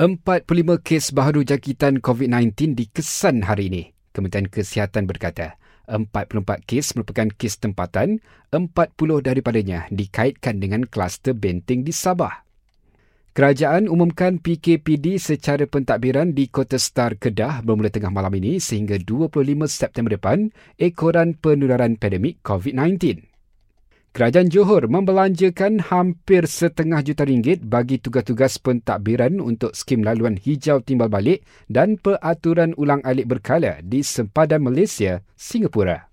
45 kes baharu jangkitan COVID-19 dikesan hari ini. Kementerian Kesihatan berkata, 44 kes merupakan kes tempatan, 40 daripadanya dikaitkan dengan kluster benteng di Sabah. Kerajaan umumkan PKPD secara pentadbiran di Kota Star Kedah bermula tengah malam ini sehingga 25 September depan ekoran penularan pandemik COVID-19. Kerajaan Johor membelanjakan hampir setengah juta ringgit bagi tugas-tugas pentadbiran untuk skim laluan hijau timbal balik dan peraturan ulang alik berkala di sempadan Malaysia, Singapura.